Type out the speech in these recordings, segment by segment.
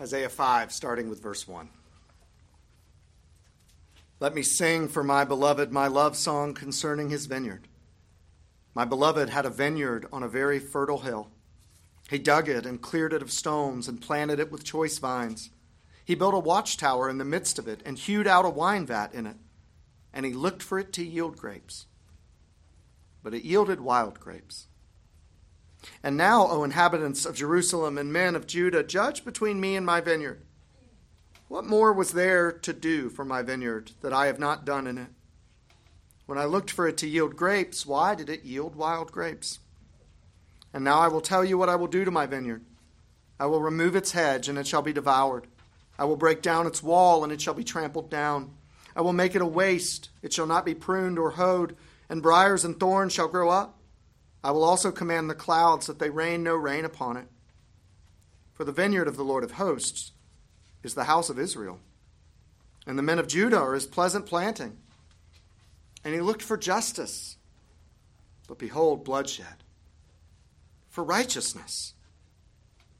Isaiah 5, starting with verse 1. Let me sing for my beloved my love song concerning his vineyard. My beloved had a vineyard on a very fertile hill. He dug it and cleared it of stones and planted it with choice vines. He built a watchtower in the midst of it and hewed out a wine vat in it. And he looked for it to yield grapes. But it yielded wild grapes. And now, O inhabitants of Jerusalem and men of Judah, judge between me and my vineyard. What more was there to do for my vineyard that I have not done in it? When I looked for it to yield grapes, why did it yield wild grapes? And now I will tell you what I will do to my vineyard. I will remove its hedge, and it shall be devoured. I will break down its wall, and it shall be trampled down. I will make it a waste. It shall not be pruned or hoed, and briers and thorns shall grow up. I will also command the clouds that they rain no rain upon it. For the vineyard of the Lord of hosts is the house of Israel, and the men of Judah are his pleasant planting. And he looked for justice, but behold, bloodshed, for righteousness,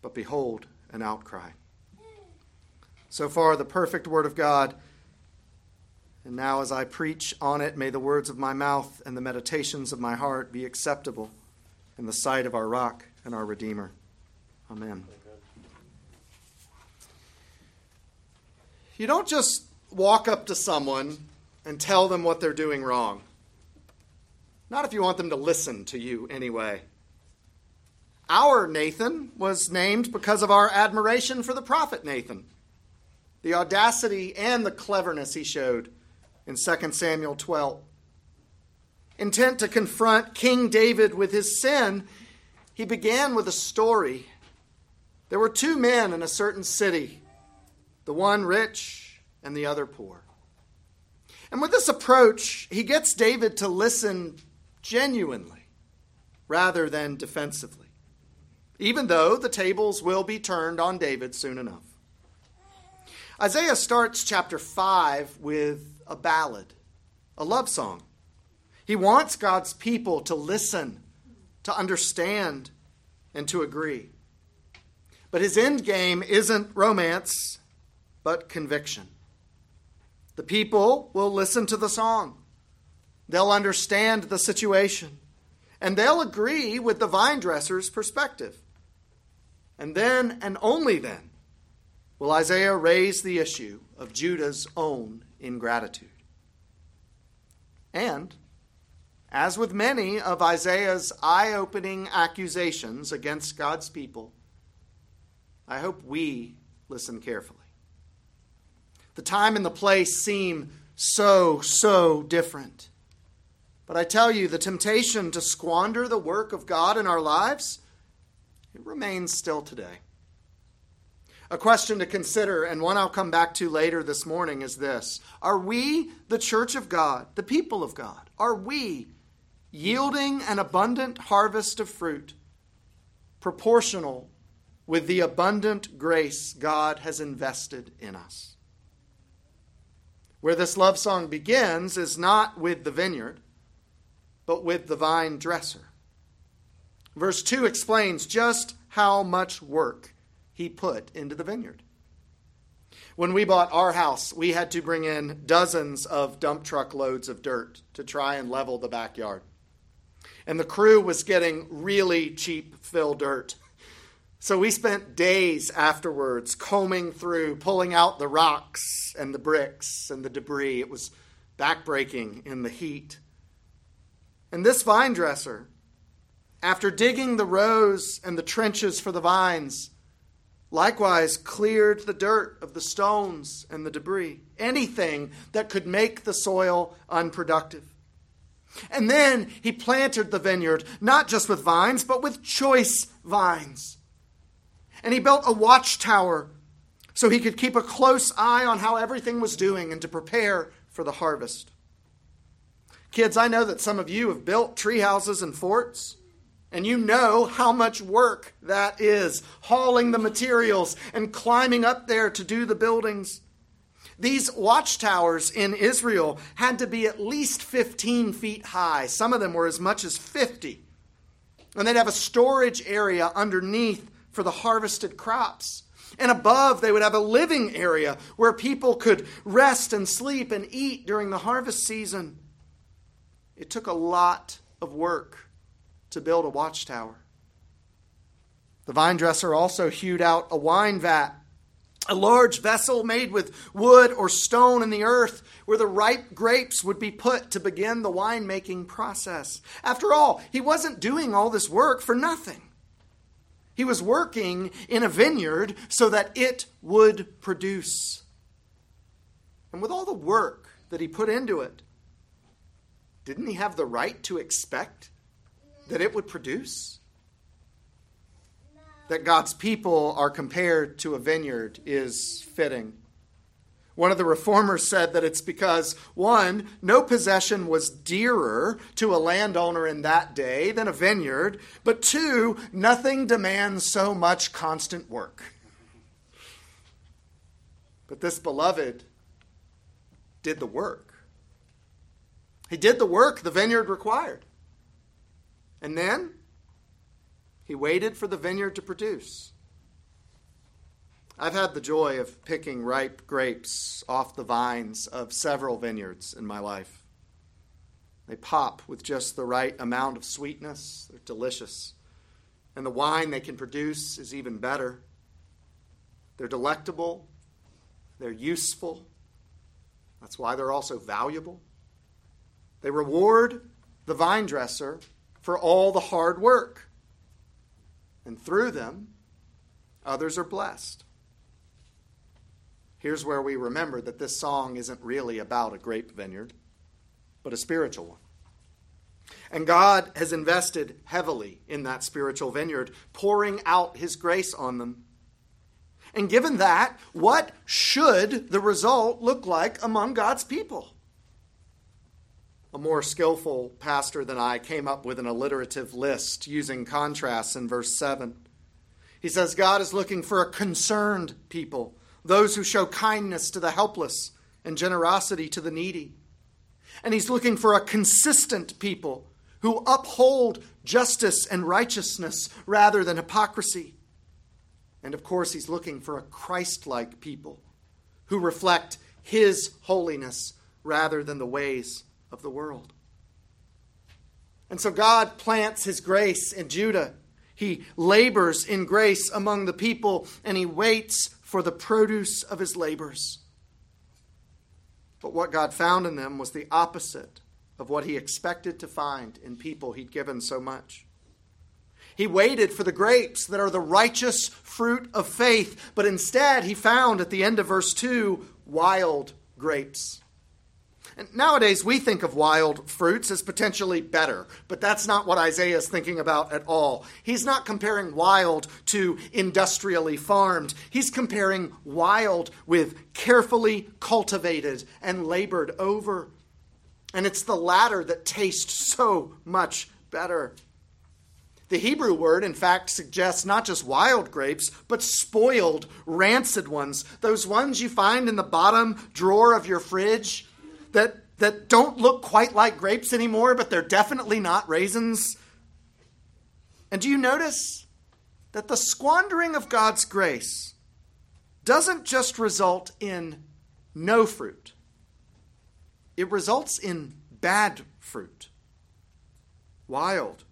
but behold, an outcry. So far, the perfect word of God. And now, as I preach on it, may the words of my mouth and the meditations of my heart be acceptable in the sight of our rock and our Redeemer. Amen. You don't just walk up to someone and tell them what they're doing wrong. Not if you want them to listen to you anyway. Our Nathan was named because of our admiration for the prophet Nathan, the audacity and the cleverness he showed in 2 Samuel 12. Intent to confront King David with his sin, he began with a story. There were two men in a certain city the one rich and the other poor. And with this approach, he gets David to listen genuinely rather than defensively, even though the tables will be turned on David soon enough. Isaiah starts chapter 5 with a ballad, a love song. He wants God's people to listen, to understand, and to agree. But his end game isn't romance but conviction. The people will listen to the song, they'll understand the situation, and they'll agree with the vine dresser's perspective. And then, and only then, will Isaiah raise the issue of Judah's own ingratitude. And, as with many of Isaiah's eye opening accusations against God's people, I hope we listen carefully. The time and the place seem so, so different. But I tell you, the temptation to squander the work of God in our lives, it remains still today. A question to consider, and one I'll come back to later this morning, is this Are we, the church of God, the people of God, are we yielding an abundant harvest of fruit proportional with the abundant grace God has invested in us? Where this love song begins is not with the vineyard, but with the vine dresser. Verse 2 explains just how much work he put into the vineyard. When we bought our house, we had to bring in dozens of dump truck loads of dirt to try and level the backyard. And the crew was getting really cheap fill dirt. So we spent days afterwards combing through, pulling out the rocks and the bricks and the debris. It was backbreaking in the heat. And this vine dresser, after digging the rows and the trenches for the vines, likewise cleared the dirt of the stones and the debris, anything that could make the soil unproductive. And then he planted the vineyard, not just with vines, but with choice vines and he built a watchtower so he could keep a close eye on how everything was doing and to prepare for the harvest. Kids, I know that some of you have built tree houses and forts, and you know how much work that is hauling the materials and climbing up there to do the buildings. These watchtowers in Israel had to be at least 15 feet high. Some of them were as much as 50. And they'd have a storage area underneath for the harvested crops. And above, they would have a living area where people could rest and sleep and eat during the harvest season. It took a lot of work to build a watchtower. The vine dresser also hewed out a wine vat, a large vessel made with wood or stone in the earth where the ripe grapes would be put to begin the winemaking process. After all, he wasn't doing all this work for nothing. He was working in a vineyard so that it would produce. And with all the work that he put into it, didn't he have the right to expect that it would produce? That God's people are compared to a vineyard is fitting. One of the reformers said that it's because, one, no possession was dearer to a landowner in that day than a vineyard, but two, nothing demands so much constant work. But this beloved did the work. He did the work the vineyard required. And then he waited for the vineyard to produce. I've had the joy of picking ripe grapes off the vines of several vineyards in my life. They pop with just the right amount of sweetness, they're delicious. And the wine they can produce is even better. They're delectable, they're useful. That's why they're also valuable. They reward the vine dresser for all the hard work. And through them, others are blessed. Here's where we remember that this song isn't really about a grape vineyard, but a spiritual one. And God has invested heavily in that spiritual vineyard, pouring out his grace on them. And given that, what should the result look like among God's people? A more skillful pastor than I came up with an alliterative list using contrasts in verse 7. He says God is looking for a concerned people those who show kindness to the helpless and generosity to the needy. And he's looking for a consistent people who uphold justice and righteousness rather than hypocrisy. And of course, he's looking for a Christ like people who reflect his holiness rather than the ways of the world. And so God plants his grace in Judah. He labors in grace among the people, and he waits for the produce of his labors. But what God found in them was the opposite of what he expected to find in people he'd given so much. He waited for the grapes that are the righteous fruit of faith, but instead he found at the end of verse 2 wild grapes. Nowadays, we think of wild fruits as potentially better, but that's not what Isaiah is thinking about at all. He's not comparing wild to industrially farmed, he's comparing wild with carefully cultivated and labored over. And it's the latter that tastes so much better. The Hebrew word, in fact, suggests not just wild grapes, but spoiled, rancid ones. Those ones you find in the bottom drawer of your fridge that, that don't look quite like grapes anymore, but they're definitely not raisins. And do you notice that the squandering of God's grace doesn't just result in no fruit, it results in bad fruit, wild,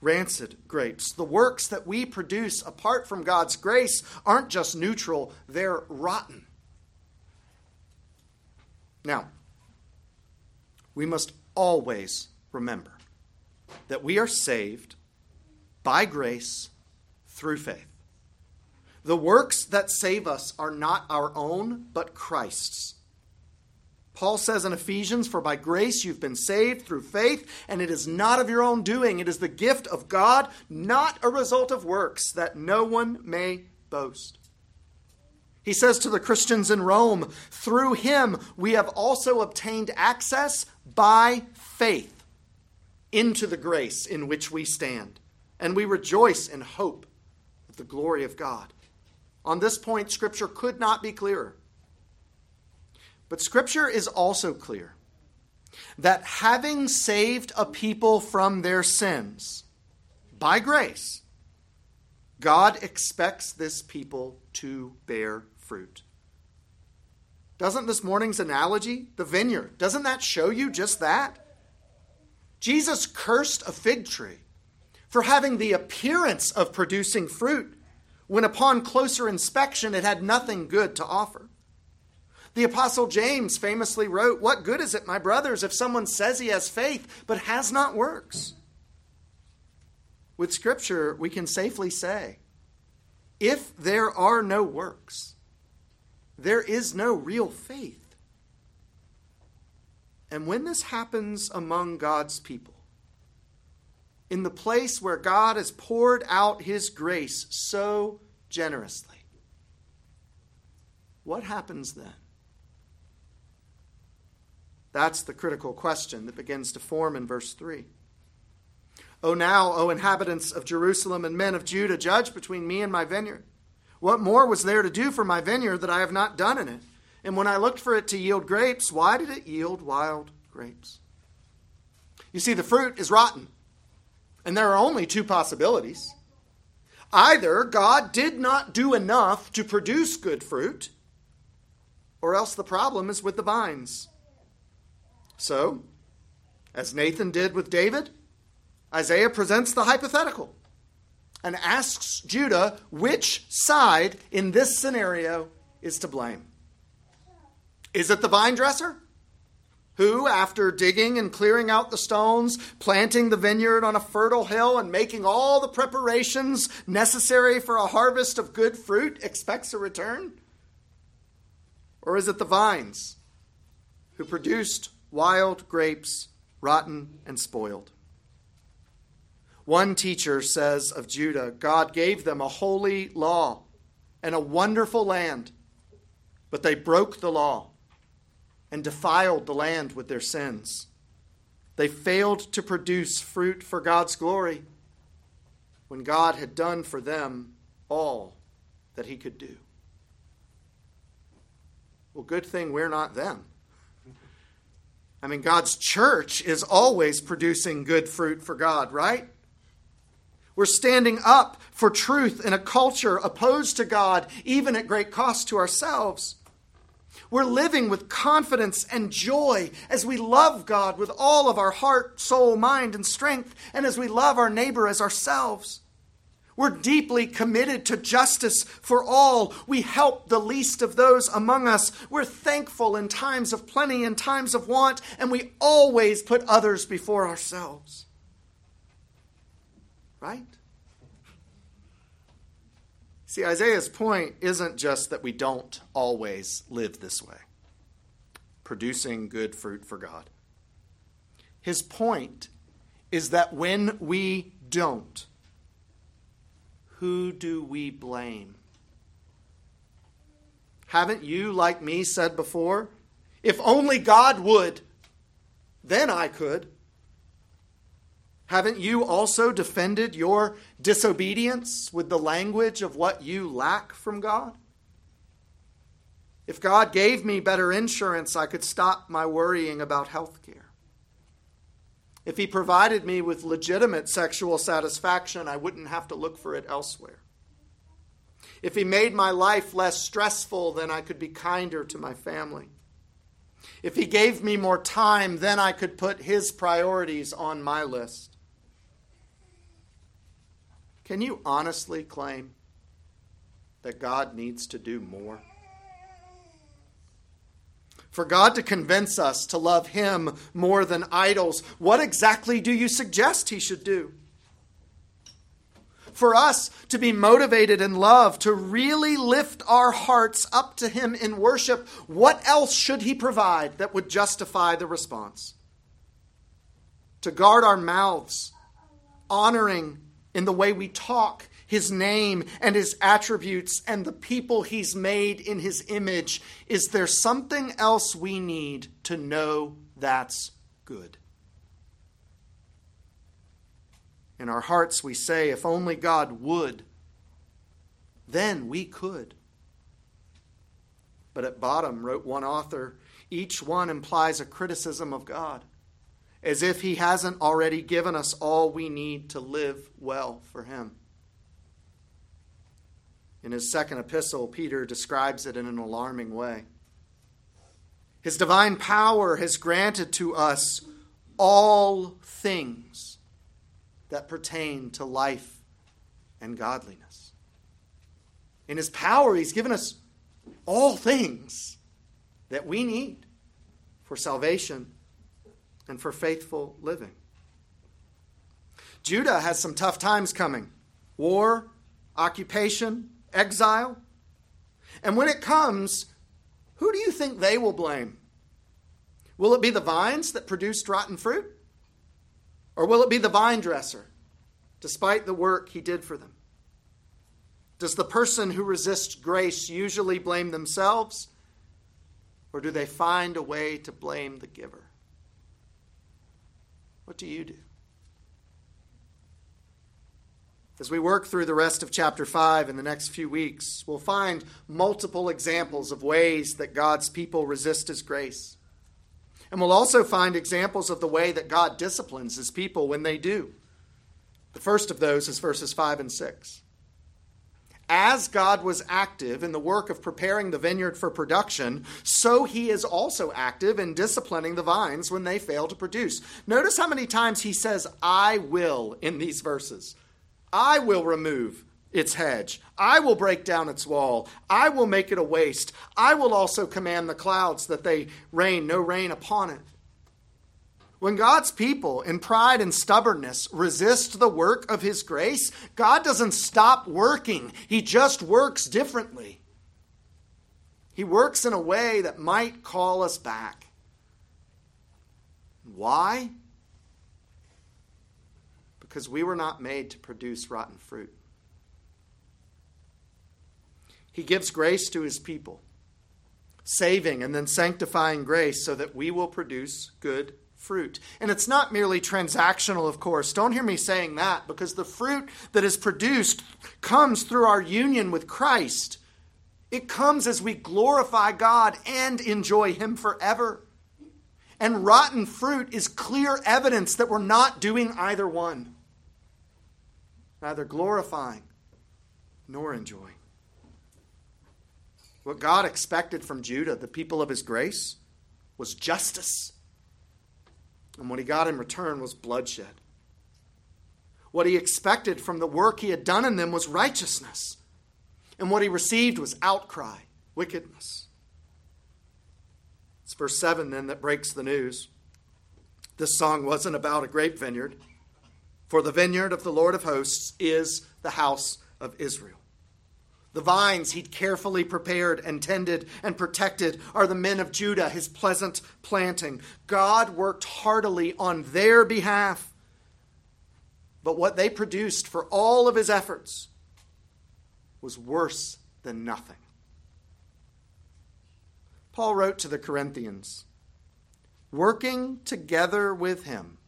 rancid grapes. The works that we produce apart from God's grace aren't just neutral, they're rotten. Now, we must always remember that we are saved by grace through faith. The works that save us are not our own, but Christ's. Paul says in Ephesians, For by grace you've been saved through faith, and it is not of your own doing. It is the gift of God, not a result of works, that no one may boast. He says to the Christians in Rome, Through him we have also obtained access by faith into the grace in which we stand, and we rejoice in hope of the glory of God. On this point, Scripture could not be clearer. But Scripture is also clear that having saved a people from their sins by grace, God expects this people to bear fruit. Doesn't this morning's analogy, the vineyard, doesn't that show you just that? Jesus cursed a fig tree for having the appearance of producing fruit, when upon closer inspection it had nothing good to offer. The Apostle James famously wrote, What good is it, my brothers, if someone says he has faith but has not works? With Scripture, we can safely say, if there are no works, there is no real faith. And when this happens among God's people, in the place where God has poured out his grace so generously. What happens then? That's the critical question that begins to form in verse 3. O now, O inhabitants of Jerusalem and men of Judah, judge between me and my vineyard. What more was there to do for my vineyard that I have not done in it? And when I looked for it to yield grapes, why did it yield wild grapes? You see, the fruit is rotten. And there are only two possibilities. Either God did not do enough to produce good fruit, or else the problem is with the vines. So, as Nathan did with David, Isaiah presents the hypothetical and asks Judah which side in this scenario is to blame. Is it the vine dresser? who, after digging and clearing out the stones, planting the vineyard on a fertile hill, and making all the preparations necessary for a harvest of good fruit, expects a return? Or is it the vines who produced wild grapes, rotten and spoiled? One teacher says of Judah God gave them a holy law and a wonderful land, but they broke the law and defiled the land with their sins. They failed to produce fruit for God's glory when God had done for them all that He could do. Well, good thing we're not them. I mean, God's church is always producing good fruit for God, right? We're standing up for truth in a culture opposed to God, even at great cost to ourselves. We're living with confidence and joy as we love God with all of our heart, soul, mind, and strength, and as we love our neighbor as ourselves. We're deeply committed to justice for all. We help the least of those among us. We're thankful in times of plenty and times of want, and we always put others before ourselves. Right? See, Isaiah's point isn't just that we don't always live this way, producing good fruit for God. His point is that when we don't, who do we blame? Haven't you, like me, said before? If only God would, then I could. Haven't you also defended your disobedience with the language of what you lack from God? If God gave me better insurance, I could stop my worrying about health care. If He provided me with legitimate sexual satisfaction, I wouldn't have to look for it elsewhere. If He made my life less stressful, then I could be kinder to my family. If He gave me more time, then I could put His priorities on my list. Can you honestly claim that God needs to do more? For God to convince us to love Him more than idols, what exactly do you suggest He should do? For us to be motivated in love, to really lift our hearts up to Him in worship, what else should He provide that would justify the response? To guard our mouths, honoring in the way we talk, his name and his attributes and the people he's made in his image. Is there something else we need to know that's good? In our hearts, we say, if only God would, then we could. But at bottom, wrote one author, each one implies a criticism of God as if He hasn't already given us all we need to live well for Him. In his second epistle, Peter describes it in an alarming way. His divine power has granted to us all things that pertain to life and godliness. In his power, he's given us all things that we need for salvation and for faithful living. Judah has some tough times coming war, occupation, exile. And when it comes, who do you think they will blame? Will it be the vines that produced rotten fruit? Or will it be the vine dresser, despite the work he did for them? Does the person who resists grace usually blame themselves? Or do they find a way to blame the giver? What do you do? As we work through the rest of chapter 5 in the next few weeks, we'll find multiple examples of ways that God's people resist his grace. And we'll also find examples of the way that God disciplines his people when they do. The first of those is verses 5 and 6. As God was active in the work of preparing the vineyard for production, so he is also active in disciplining the vines when they fail to produce. Notice how many times he says, I will in these verses. I will remove its hedge. I will break down its wall. I will make it a waste. I will also command the clouds that they rain no rain upon it. When God's people, in pride and stubbornness, resist the work of His grace, God doesn't stop working. He just works differently. He works in a way that might call us back. Why? because we were not made to produce rotten fruit. He gives grace to his people, saving and then sanctifying grace so that we will produce good fruit. And it's not merely transactional, of course. Don't hear me saying that, because the fruit that is produced comes through our union with Christ. It comes as we glorify God and enjoy Him forever. And rotten fruit is clear evidence that we're not doing either one neither glorifying nor enjoying. What God expected from Judah, the people of his grace, was justice. And what he got in return was bloodshed. What he expected from the work he had done in them was righteousness. And what he received was outcry, wickedness. It's verse 7 then that breaks the news. This song wasn't about a grape vineyard. For the vineyard of the Lord of hosts is the house of Israel. The vines he'd carefully prepared and tended and protected are the men of Judah, his pleasant planting. God worked heartily on their behalf. But what they produced for all of his efforts was worse than nothing. Paul wrote to the Corinthians, working together with him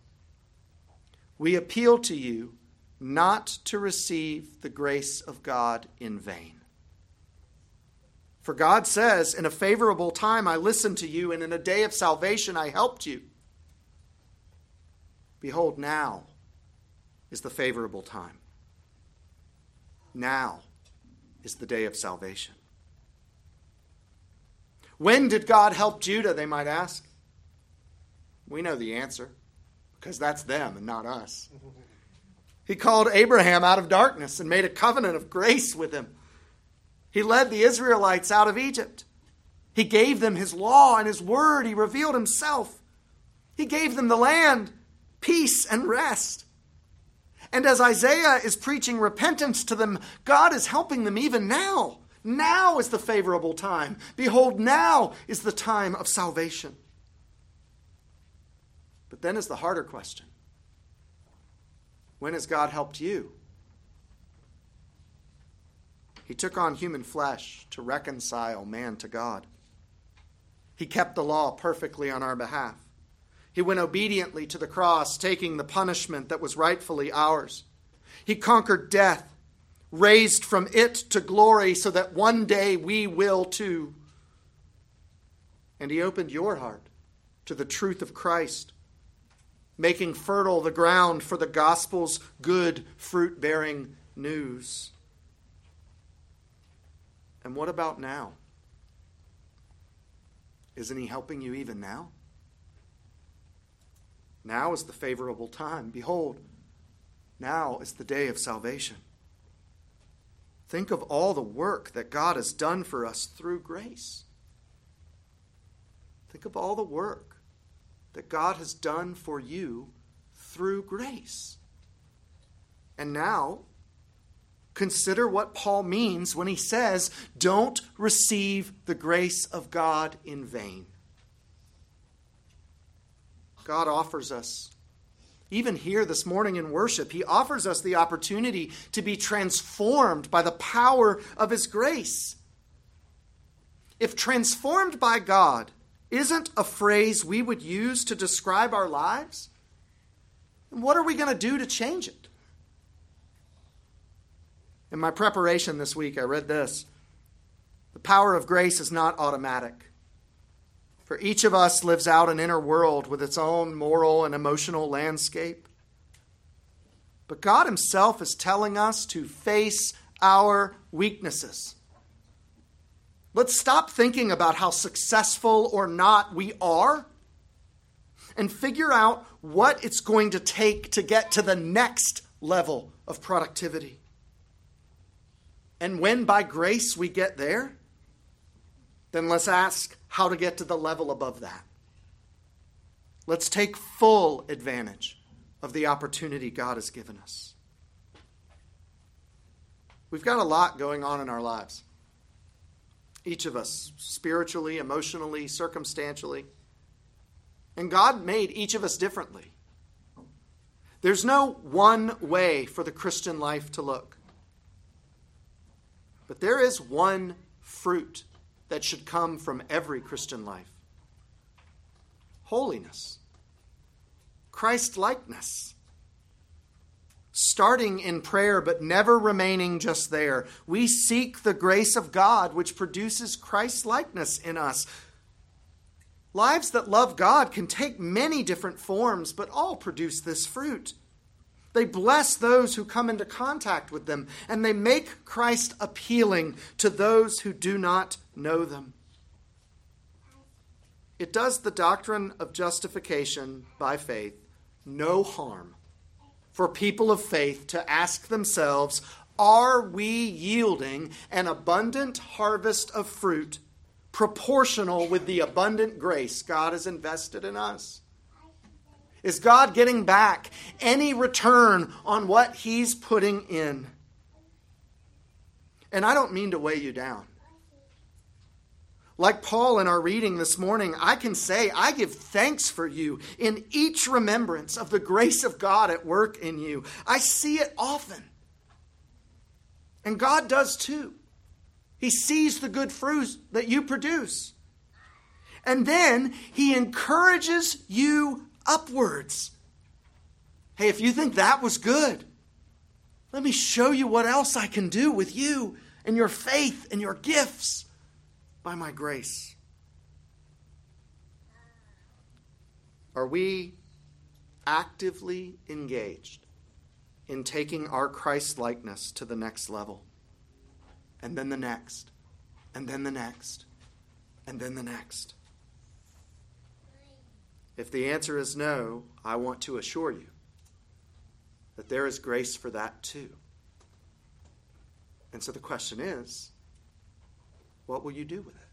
we appeal to you not to receive the grace of God in vain. For God says, In a favorable time I listened to you, and in a day of salvation I helped you. Behold, now is the favorable time. Now is the day of salvation. When did God help Judah, they might ask? We know the answer because that's them and not us. He called Abraham out of darkness and made a covenant of grace with him. He led the Israelites out of Egypt. He gave them his law and his word. He revealed himself. He gave them the land, peace, and rest. And as Isaiah is preaching repentance to them, God is helping them even now. Now is the favorable time. Behold, now is the time of salvation. But then is the harder question When has God helped you? He took on human flesh to reconcile man to God. He kept the law perfectly on our behalf. He went obediently to the cross, taking the punishment that was rightfully ours. He conquered death, raised from it to glory, so that one day we will too. And He opened your heart to the truth of Christ making fertile the ground for the gospel's good fruit bearing news. And what about now? Isn't he helping you even now? Now is the favorable time. Behold, now is the day of salvation. Think of all the work that God has done for us through grace. Think of all the work that God has done for you through grace. And now, consider what Paul means when he says, Don't receive the grace of God in vain. God offers us, even here this morning in worship, He offers us the opportunity to be transformed by the power of His grace. If transformed by God isn't a phrase we would use to describe our lives, what are we going to do to change it? In my preparation this week, I read this The power of grace is not automatic. For each of us lives out an inner world with its own moral and emotional landscape. But God Himself is telling us to face our weaknesses. Let's stop thinking about how successful or not we are and figure out what it's going to take to get to the next level of productivity. And when by grace we get there, then let's ask how to get to the level above that. Let's take full advantage of the opportunity God has given us. We've got a lot going on in our lives. Each of us, spiritually, emotionally, circumstantially. And God made each of us differently. There's no one way for the Christian life to look. But there is one fruit that should come from every Christian life holiness, Christ likeness. Starting in prayer, but never remaining just there. We seek the grace of God, which produces Christ likeness in us. Lives that love God can take many different forms, but all produce this fruit. They bless those who come into contact with them, and they make Christ appealing to those who do not know them. It does the doctrine of justification by faith no harm for people of faith to ask themselves are we yielding an abundant harvest of fruit proportional with the abundant grace God has invested in us? Is God getting back any return on what He's putting in? And I don't mean to weigh you down. Like Paul in our reading this morning, I can say, I give thanks for you in each remembrance of the grace of God at work in you. I see it often. And God does too. He sees the good fruit that you produce. And then He encourages you upwards. Hey, if you think that was good, let me show you what else I can do with you and your faith and your gifts by my grace. Are we actively engaged in taking our Christ likeness to the next level? And then the next, and then the next, and then the next. If the answer is no, I want to assure you that there is grace for that too. And so the question is what will you do with it?